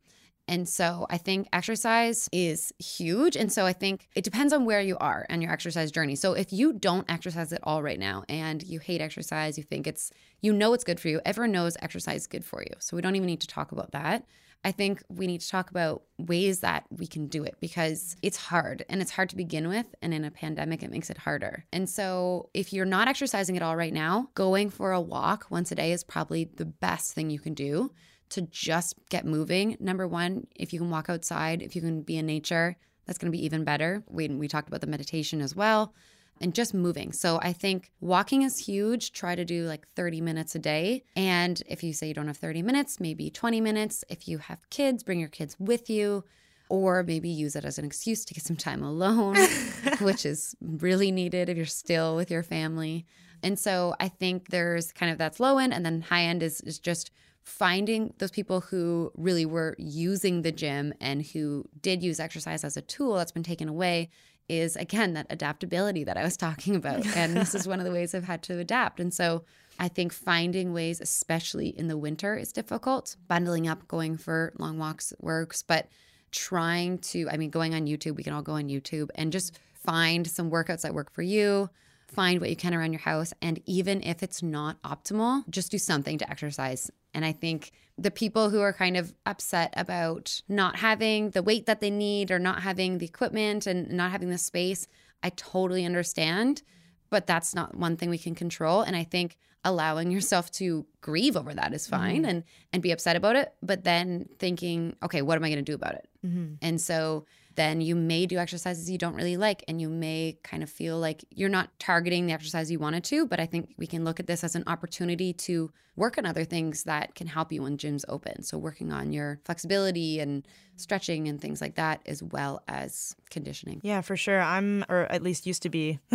And so I think exercise is huge. And so I think it depends on where you are and your exercise journey. So if you don't exercise at all right now and you hate exercise, you think it's, you know, it's good for you, everyone knows exercise is good for you. So we don't even need to talk about that. I think we need to talk about ways that we can do it because it's hard and it's hard to begin with. And in a pandemic, it makes it harder. And so, if you're not exercising at all right now, going for a walk once a day is probably the best thing you can do to just get moving. Number one, if you can walk outside, if you can be in nature, that's going to be even better. We, we talked about the meditation as well and just moving. So I think walking is huge. Try to do like 30 minutes a day. And if you say you don't have 30 minutes, maybe 20 minutes. If you have kids, bring your kids with you. Or maybe use it as an excuse to get some time alone, which is really needed if you're still with your family. And so I think there's kind of that's low end, and then high end is, is just finding those people who really were using the gym and who did use exercise as a tool that's been taken away is again that adaptability that I was talking about. And this is one of the ways I've had to adapt. And so I think finding ways, especially in the winter, is difficult. Bundling up, going for long walks works, but trying to, I mean, going on YouTube, we can all go on YouTube and just find some workouts that work for you find what you can around your house. And even if it's not optimal, just do something to exercise. And I think the people who are kind of upset about not having the weight that they need or not having the equipment and not having the space, I totally understand. But that's not one thing we can control. And I think allowing yourself to grieve over that is fine mm-hmm. and and be upset about it but then thinking okay what am i going to do about it mm-hmm. and so then you may do exercises you don't really like and you may kind of feel like you're not targeting the exercise you wanted to but i think we can look at this as an opportunity to work on other things that can help you when gyms open. So working on your flexibility and stretching and things like that as well as conditioning. Yeah for sure. I'm or at least used to be.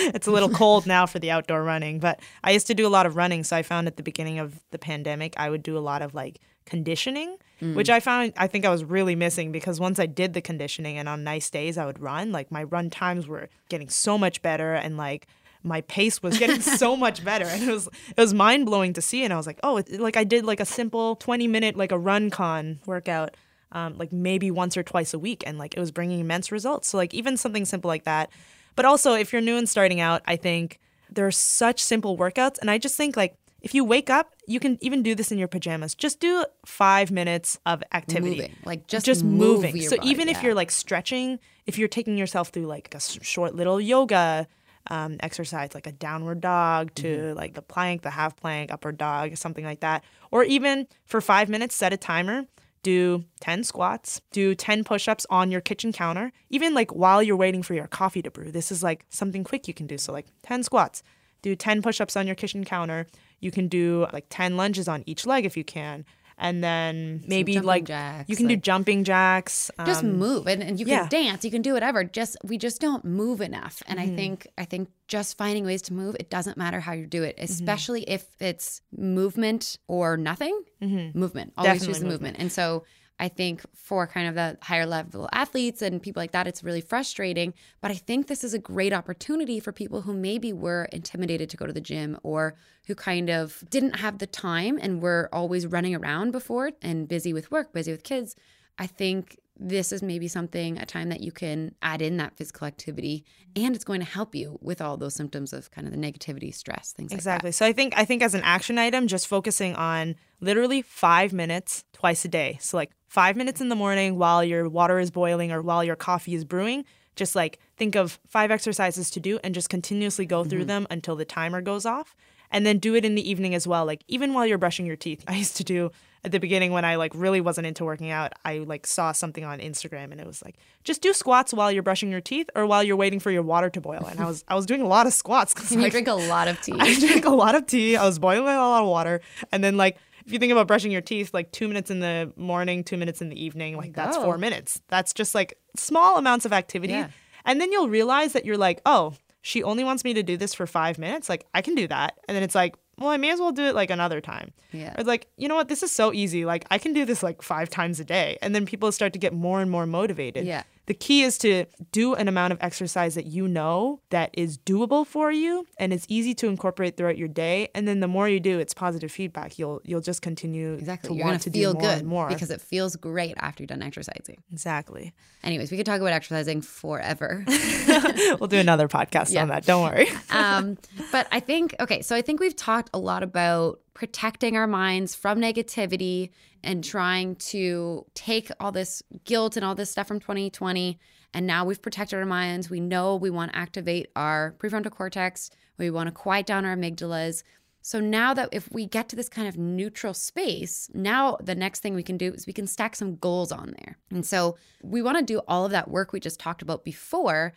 It's a little cold now for the outdoor running but i used to do a lot of running so i found at the beginning of the pandemic i would do a lot of like conditioning, mm. which I found I think I was really missing because once I did the conditioning and on nice days I would run, like my run times were getting so much better and like my pace was getting so much better and it was it was mind blowing to see and I was like, "Oh, it, like I did like a simple 20 minute like a run con workout um, like maybe once or twice a week and like it was bringing immense results." So like even something simple like that. But also if you're new and starting out, I think there are such simple workouts and I just think like if you wake up, you can even do this in your pajamas. Just do five minutes of activity, moving. like just just moving. so body, even yeah. if you're like stretching, if you're taking yourself through like a short little yoga um, exercise, like a downward dog to mm-hmm. like the plank, the half plank, upper dog, something like that, or even for five minutes, set a timer. Do 10 squats, do 10 push ups on your kitchen counter, even like while you're waiting for your coffee to brew. This is like something quick you can do. So, like 10 squats, do 10 push ups on your kitchen counter, you can do like 10 lunges on each leg if you can. And then maybe like jacks, you can like, do jumping jacks. Um, just move and, and you can yeah. dance, you can do whatever. Just we just don't move enough. And mm-hmm. I think I think just finding ways to move, it doesn't matter how you do it, mm-hmm. especially mm-hmm. if it's movement or nothing. Mm-hmm. Movement. Always Definitely choose the movement. movement. And so I think for kind of the higher level athletes and people like that, it's really frustrating. But I think this is a great opportunity for people who maybe were intimidated to go to the gym or who kind of didn't have the time and were always running around before and busy with work, busy with kids. I think this is maybe something, a time that you can add in that physical activity and it's going to help you with all those symptoms of kind of the negativity, stress, things exactly. like that. So I think I think as an action item, just focusing on literally five minutes twice a day. So like five minutes in the morning while your water is boiling or while your coffee is brewing, just like think of five exercises to do and just continuously go through mm-hmm. them until the timer goes off and then do it in the evening as well like even while you're brushing your teeth i used to do at the beginning when i like really wasn't into working out i like saw something on instagram and it was like just do squats while you're brushing your teeth or while you're waiting for your water to boil and i was i was doing a lot of squats because like, you drink a lot of tea i drink a lot of tea i was boiling a lot of water and then like if you think about brushing your teeth, like two minutes in the morning, two minutes in the evening, like that's four minutes. That's just like small amounts of activity. Yeah. And then you'll realize that you're like, oh, she only wants me to do this for five minutes. Like, I can do that. And then it's like, well, I may as well do it like another time. Yeah. Or like, you know what? This is so easy. Like, I can do this like five times a day. And then people start to get more and more motivated. Yeah the key is to do an amount of exercise that you know that is doable for you and it's easy to incorporate throughout your day. And then the more you do, it's positive feedback. You'll you'll just continue exactly. to You're want to feel do more good more because it feels great after you're done exercising. Exactly. Anyways, we could talk about exercising forever. we'll do another podcast yeah. on that. Don't worry. um, but I think okay, so I think we've talked a lot about protecting our minds from negativity and trying to take all this guilt and all this stuff from 2020 and now we've protected our minds. We know we want to activate our prefrontal cortex. We want to quiet down our amygdalas. So now that if we get to this kind of neutral space, now the next thing we can do is we can stack some goals on there. And so we want to do all of that work we just talked about before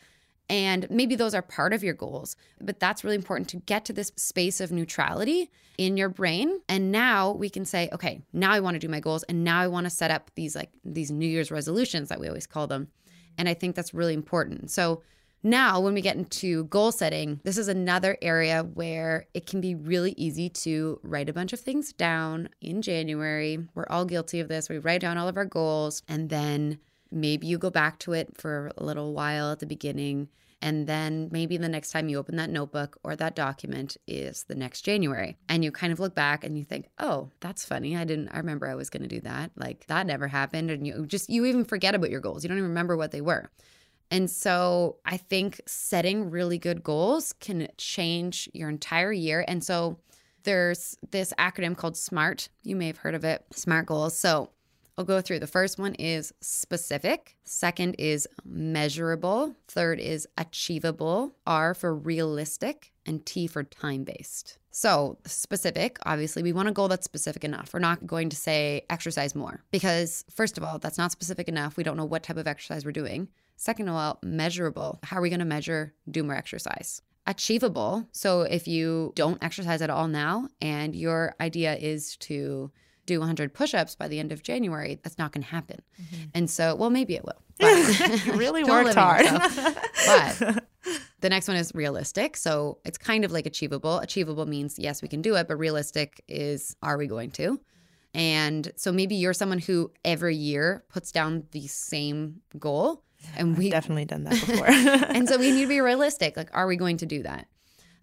and maybe those are part of your goals, but that's really important to get to this space of neutrality in your brain. And now we can say, okay, now I want to do my goals. And now I want to set up these like these New Year's resolutions that we always call them. And I think that's really important. So now, when we get into goal setting, this is another area where it can be really easy to write a bunch of things down in January. We're all guilty of this. We write down all of our goals and then maybe you go back to it for a little while at the beginning and then maybe the next time you open that notebook or that document is the next January. And you kind of look back and you think, oh, that's funny. I didn't, I remember I was going to do that. Like that never happened. And you just, you even forget about your goals. You don't even remember what they were. And so I think setting really good goals can change your entire year. And so there's this acronym called SMART. You may have heard of it, SMART goals. So I'll go through. The first one is specific, second is measurable, third is achievable, R for realistic, and T for time based. So, specific, obviously, we want a goal that's specific enough. We're not going to say exercise more because, first of all, that's not specific enough. We don't know what type of exercise we're doing. Second of all, measurable. How are we going to measure do more exercise? Achievable. So, if you don't exercise at all now and your idea is to do 100 push-ups by the end of January, that's not going to happen. Mm-hmm. And so, well, maybe it will. But you really worked hard. but the next one is realistic. So it's kind of like achievable. Achievable means yes, we can do it, but realistic is are we going to? And so maybe you're someone who every year puts down the same goal. And we have definitely done that before. and so we need to be realistic. Like, are we going to do that?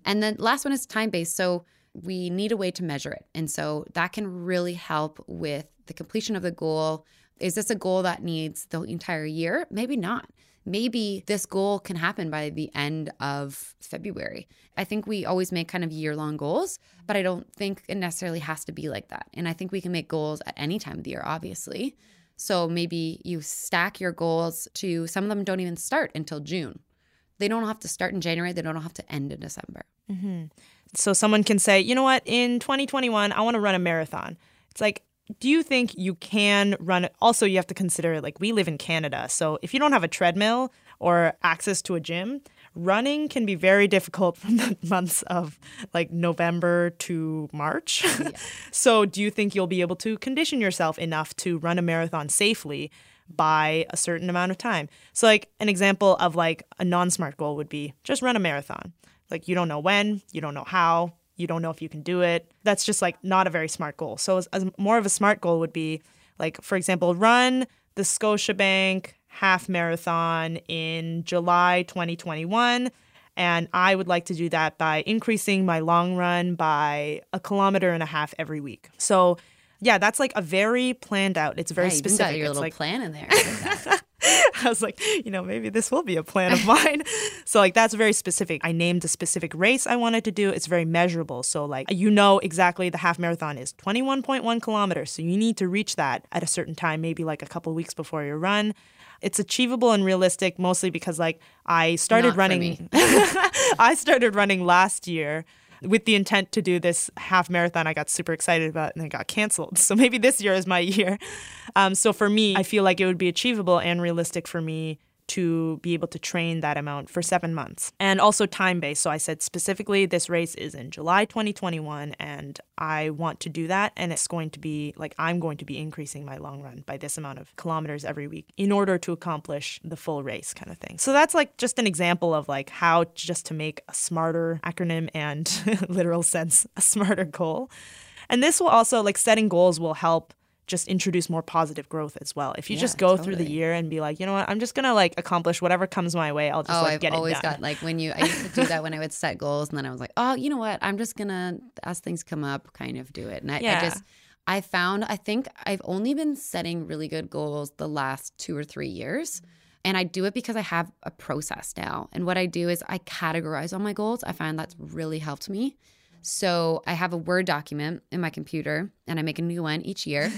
And then last one is time based. So we need a way to measure it. And so that can really help with the completion of the goal. Is this a goal that needs the entire year? Maybe not. Maybe this goal can happen by the end of February. I think we always make kind of year long goals, but I don't think it necessarily has to be like that. And I think we can make goals at any time of the year, obviously. So maybe you stack your goals to some of them don't even start until June. They don't have to start in January, they don't have to end in December. Mm-hmm. So someone can say, you know what, in 2021, I want to run a marathon. It's like, do you think you can run it? Also, you have to consider like we live in Canada. So if you don't have a treadmill or access to a gym, running can be very difficult from the months of like November to March. Yeah. so do you think you'll be able to condition yourself enough to run a marathon safely? by a certain amount of time. So like an example of like a non-smart goal would be just run a marathon. Like you don't know when, you don't know how, you don't know if you can do it. That's just like not a very smart goal. So as, as more of a smart goal would be like for example, run the Scotiabank half marathon in July 2021 and I would like to do that by increasing my long run by a kilometer and a half every week. So Yeah, that's like a very planned out. It's very yeah, specific. got your it's little like, plan in there. I was like, you know, maybe this will be a plan of mine. so like that's very specific. I named a specific race I wanted to do. It's very measurable. So like you know exactly the half marathon is 21.1 kilometers. So you need to reach that at a certain time, maybe like a couple weeks before your run. It's achievable and realistic mostly because like I started Not running I started running last year with the intent to do this half marathon I got super excited about and then got canceled. So maybe this year is my year. Um, so for me, I feel like it would be achievable and realistic for me to be able to train that amount for seven months and also time based. So I said specifically, this race is in July 2021, and I want to do that. And it's going to be like I'm going to be increasing my long run by this amount of kilometers every week in order to accomplish the full race kind of thing. So that's like just an example of like how just to make a smarter acronym and literal sense, a smarter goal. And this will also like setting goals will help just introduce more positive growth as well. If you Yeah, just go through the year and be like, you know what, I'm just gonna like accomplish whatever comes my way. I'll just oh, like I've get always it done. got like when you I used to do that when I would set goals, and then I was like, oh, you know what? I'm just gonna as things come up, kind of do it. And I, Yeah. I just I found I think I've only been setting really good goals the last two or three years. And I do it because I have a process now. And what I do is I categorize all my goals. I find that's really helped me. So I have a Word document in my computer and I make a new one each year.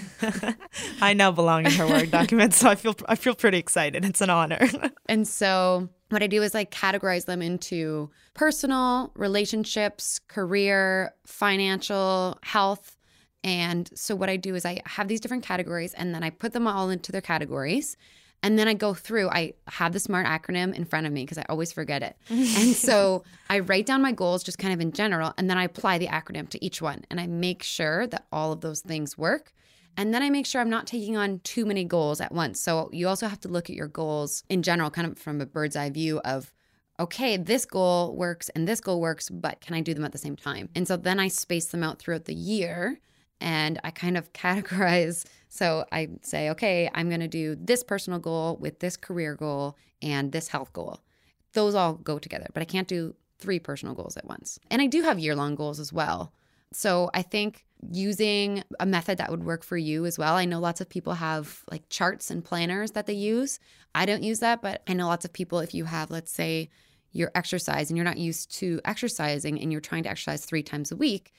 I now belong in her Word document, so I feel I feel pretty excited. It's an honor. And so what I do is I categorize them into personal, relationships, career, financial, health. And so what I do is I have these different categories and then I put them all into their categories. And then I go through, I have the SMART acronym in front of me because I always forget it. and so I write down my goals just kind of in general, and then I apply the acronym to each one. And I make sure that all of those things work. And then I make sure I'm not taking on too many goals at once. So you also have to look at your goals in general, kind of from a bird's eye view of, okay, this goal works and this goal works, but can I do them at the same time? And so then I space them out throughout the year and I kind of categorize. So I say, okay, I'm going to do this personal goal with this career goal and this health goal. Those all go together, but I can't do three personal goals at once. And I do have year long goals as well. So I think using a method that would work for you as well. I know lots of people have like charts and planners that they use. I don't use that, but I know lots of people, if you have, let's say, your exercise and you're not used to exercising and you're trying to exercise three times a week,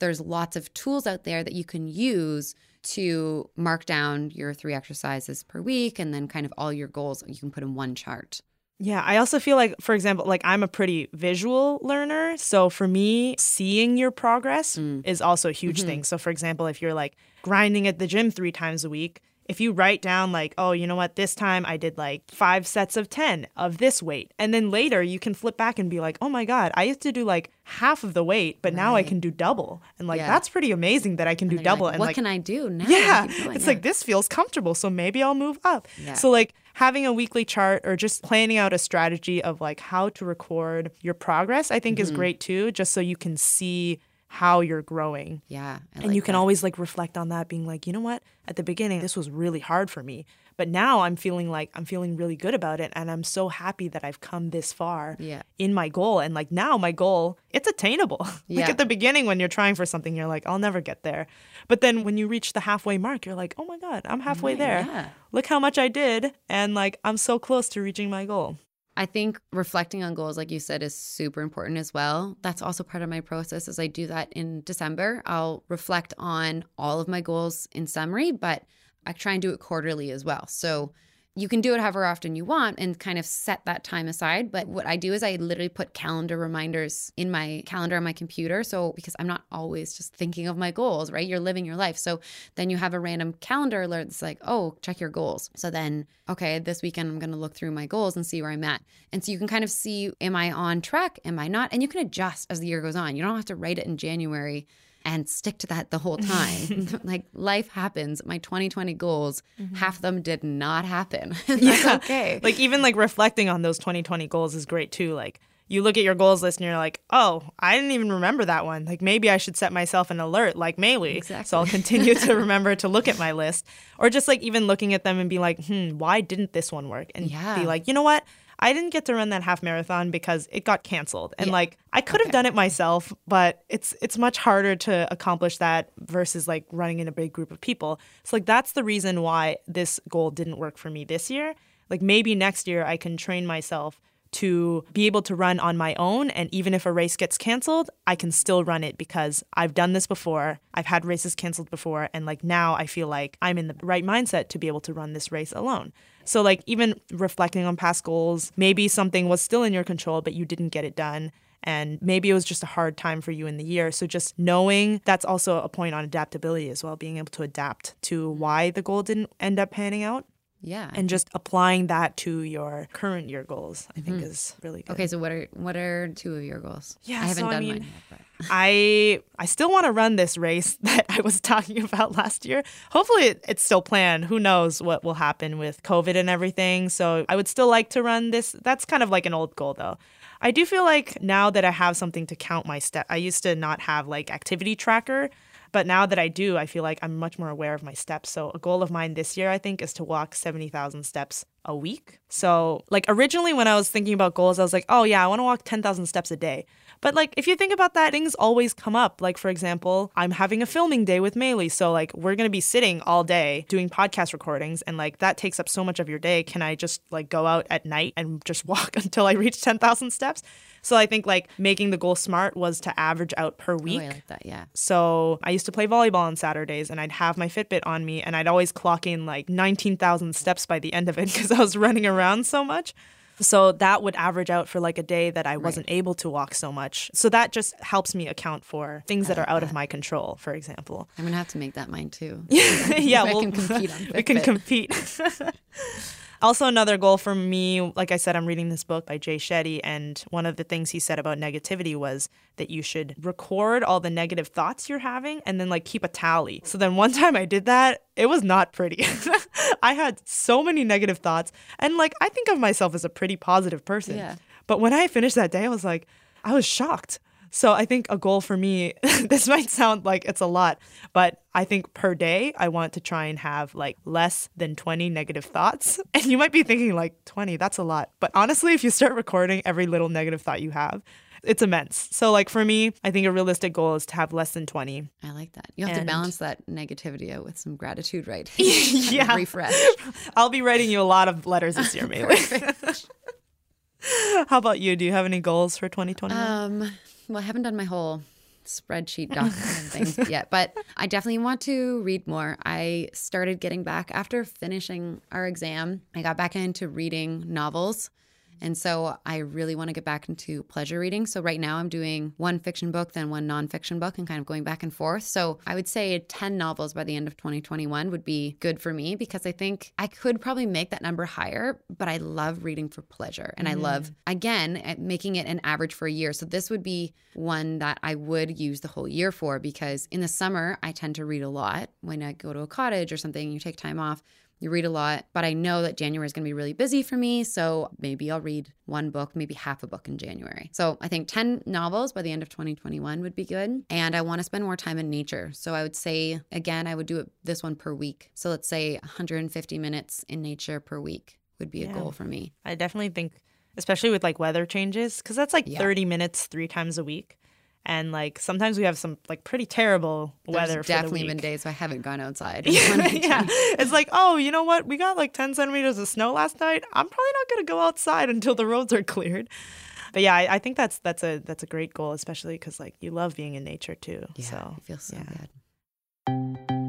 there's lots of tools out there that you can use to mark down your three exercises per week and then kind of all your goals you can put in one chart. Yeah, I also feel like, for example, like I'm a pretty visual learner. So for me, seeing your progress Mm. is also a huge Mm-hmm. thing. So, for example, if you're like grinding at the gym three times a week, if you write down, like, oh, you know what, this time I did like five sets of 10 of this weight. And then later you can flip back and be like, oh my God, I used to do like half of the weight, but now I can do double. And like, Yeah. that's pretty amazing that I can do And you're double. like, and what like, can I do now? yeah, it's yeah. like this feels comfortable, so maybe I'll move up. Yeah. So like having a weekly chart or just planning out a strategy of like how to record your progress, I think Mm-hmm. is great too, just so you can see how you're growing. Yeah. I and like you can that. always like reflect on that being like, you know what? At the beginning this was really hard for me, but now I'm feeling like I'm feeling really good about it and I'm so happy that I've come this far Yeah. in my goal and like now my goal it's attainable like Yeah. at the beginning when you're trying for something you're like i'll never get there but then when you reach the halfway mark you're like oh my god i'm halfway mm, there yeah. look how much i did and like i'm so close to reaching my goal I think reflecting on goals, like you said, is super important as well. That's also part of my process as I do that in December. I'll reflect on all of my goals in summary, but I try and do it quarterly as well. So you can do it however often you want and kind of set that time aside. But what I do is I literally put calendar reminders in my calendar on my computer. So because I'm not always just thinking of my goals, right? You're living your life. So then you have a random calendar alert that's like, oh, check your goals. So then, okay, this weekend I'm going to look through my goals and see where I'm at. And so you can kind of see, am I on track? Am I not? And you can adjust as the year goes on. You don't have to write it in January and stick to that the whole time. like life happens. My 2020 goals, half of them did not happen. That's okay. like even like reflecting on those 2020 goals is great too like you look at your goals list and you're like oh i didn't even remember that one like maybe i should set myself an alert like Maille. so i'll continue to remember to look at my list or just like even looking at them and be like hmm why didn't this one work and Yeah. be like you know what I didn't get to run that half marathon because it got canceled. And yeah. like I could have okay. done it myself, but it's it's much harder to accomplish that versus like running in a big group of people. So like that's the reason why this goal didn't work for me this year. Like maybe next year I can train myself to be able to run on my own. And even if a race gets canceled, I can still run it because I've done this before. I've had races canceled before. And like now I feel like I'm in the right mindset to be able to run this race alone. So, like, even reflecting on past goals, maybe something was still in your control, but you didn't get it done. And maybe it was just a hard time for you in the year. So, just knowing that's also a point on adaptability as well, being able to adapt to why the goal didn't end up panning out. Yeah. And just applying that to your current year goals, I think mm-hmm. is really good. Okay, so what are what are two of your goals? Yeah, I haven't so done I mean, mine yet. But. I I still want to run this race that I was talking about last year. Hopefully it, it's still planned. Who knows what will happen with COVID and everything. So I would still like to run this. That's kind of like an old goal though. I do feel like now that I have something to count my step. I used to not have like activity tracker. But now that I do, I feel like I'm much more aware of my steps. So a goal of mine this year, I think, is to walk 70,000 steps a week. So, like originally when I was thinking about goals, I was like, oh yeah, I want to walk 10,000 steps a day. But like if you think about that, things always come up. Like for example, I'm having a filming day with Maille, so like we're going to be sitting all day doing podcast recordings and like that takes up so much of your day. Can I just like go out at night and just walk until I reach 10,000 steps? So I think like making the goal smart was to average out per week. Oh, I like that, yeah. So I used to play volleyball on Saturdays and I'd have my Fitbit on me and I'd always clock in like 19,000 steps by the end of it because I was running around so much. So that would average out for like a day that I wasn't right. able to walk so much. So that just helps me account for things that are out that. of my control, for example. I'm going to have to make that mine too. yeah, well, can compete on we can compete. Also, another goal for me, like I said, I'm reading this book by Jay Shetty, and one of the things he said about negativity was that you should record all the negative thoughts you're having and then like keep a tally. So then one time I did that, it was not pretty. I had so many negative thoughts, and like I think of myself as a pretty positive person. Yeah. But when I finished that day, I was like, I was shocked. So I think a goal for me, this might sound like it's a lot, but I think per day, I want to try and have like less than 20 negative thoughts. And you might be thinking like 20, that's a lot. But honestly, if you start recording every little negative thought you have, it's immense. So like for me, I think a realistic goal is to have less than 20. I like that. You have and to balance that negativity out with some gratitude, right? yeah. Refresh. I'll be writing you a lot of letters this year, maybe. How about you? Do you have any goals for 2021? Um, well, I haven't done my whole spreadsheet document thing yet, but I definitely want to read more. I started getting back after finishing our exam. I got back into reading novels. And so I really want to get back into pleasure reading. So right now I'm doing one fiction book, then one nonfiction book, and kind of going back and forth. So I would say 10 novels by the end of 2021 would be good for me because I think I could probably make that number higher, but I love reading for pleasure. And mm-hmm. I love, again, making it an average for a year. So this would be one that I would use the whole year for because in the summer, I tend to read a lot. When I go to a cottage or something, you take time off you read a lot, but I know that January is going to be really busy for me. So maybe I'll read one book, maybe half a book in January. So I think 10 novels by the end of 2021 would be good. And I want to spend more time in nature. So I would say, again, I would do it this one per week. So let's say 150 minutes in nature per week would be a yeah. goal for me. I definitely think, especially with like weather changes, because that's like yeah. 30 minutes three times a week and like sometimes we have some like pretty terrible There's weather. definitely the been days I haven't gone outside. yeah, it's like oh, you know what? We got like ten centimeters of snow last night. I'm probably not gonna go outside until the roads are cleared. But yeah, I, I think that's that's a that's a great goal, especially because like you love being in nature too. Yeah, so it feels so yeah. good.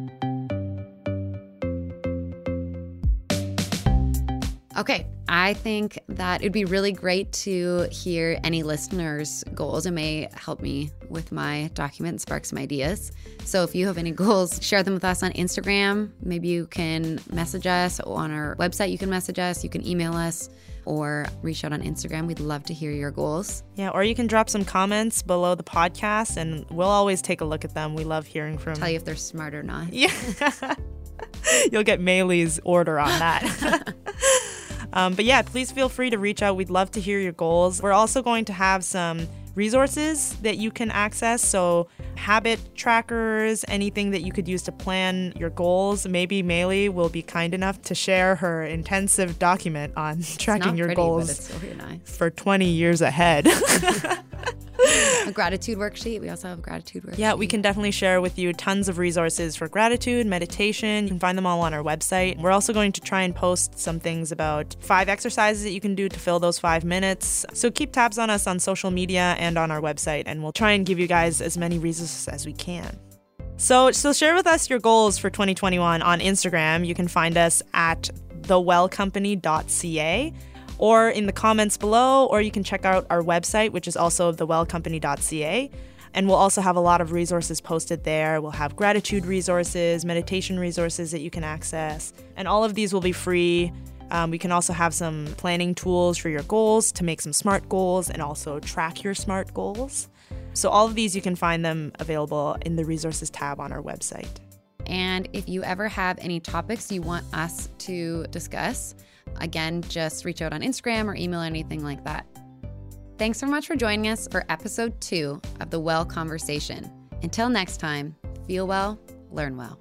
Okay, I think that it'd be really great to hear any listeners' goals. It may help me with my document and spark some ideas. So if you have any goals, share them with us on Instagram. Maybe you can message us on our website. You can message us, you can email us or reach out on Instagram. We'd love to hear your goals. Yeah, or you can drop some comments below the podcast and we'll always take a look at them. We love hearing from Tell you if they're smart or not. Yeah. You'll get Maille's order on that. Um, but yeah, please feel free to reach out. We'd love to hear your goals. We're also going to have some resources that you can access. So, habit trackers, anything that you could use to plan your goals. Maybe Maille will be kind enough to share her intensive document on tracking your pretty, goals nice. for 20 years ahead. a gratitude worksheet. We also have a gratitude worksheet. Yeah, we can definitely share with you tons of resources for gratitude, meditation. You can find them all on our website. We're also going to try and post some things about five exercises that you can do to fill those five minutes. So keep tabs on us on social media and on our website, and we'll try and give you guys as many resources as we can. So, so share with us your goals for 2021 on Instagram. You can find us at thewellcompany.ca or in the comments below, or you can check out our website, which is also thewellcompany.ca. And we'll also have a lot of resources posted there. We'll have gratitude resources, meditation resources that you can access. And all of these will be free. Um, we can also have some planning tools for your goals to make some smart goals and also track your smart goals. So, all of these you can find them available in the resources tab on our website. And if you ever have any topics you want us to discuss, Again, just reach out on Instagram or email or anything like that. Thanks so much for joining us for episode two of The Well Conversation. Until next time, feel well, learn well.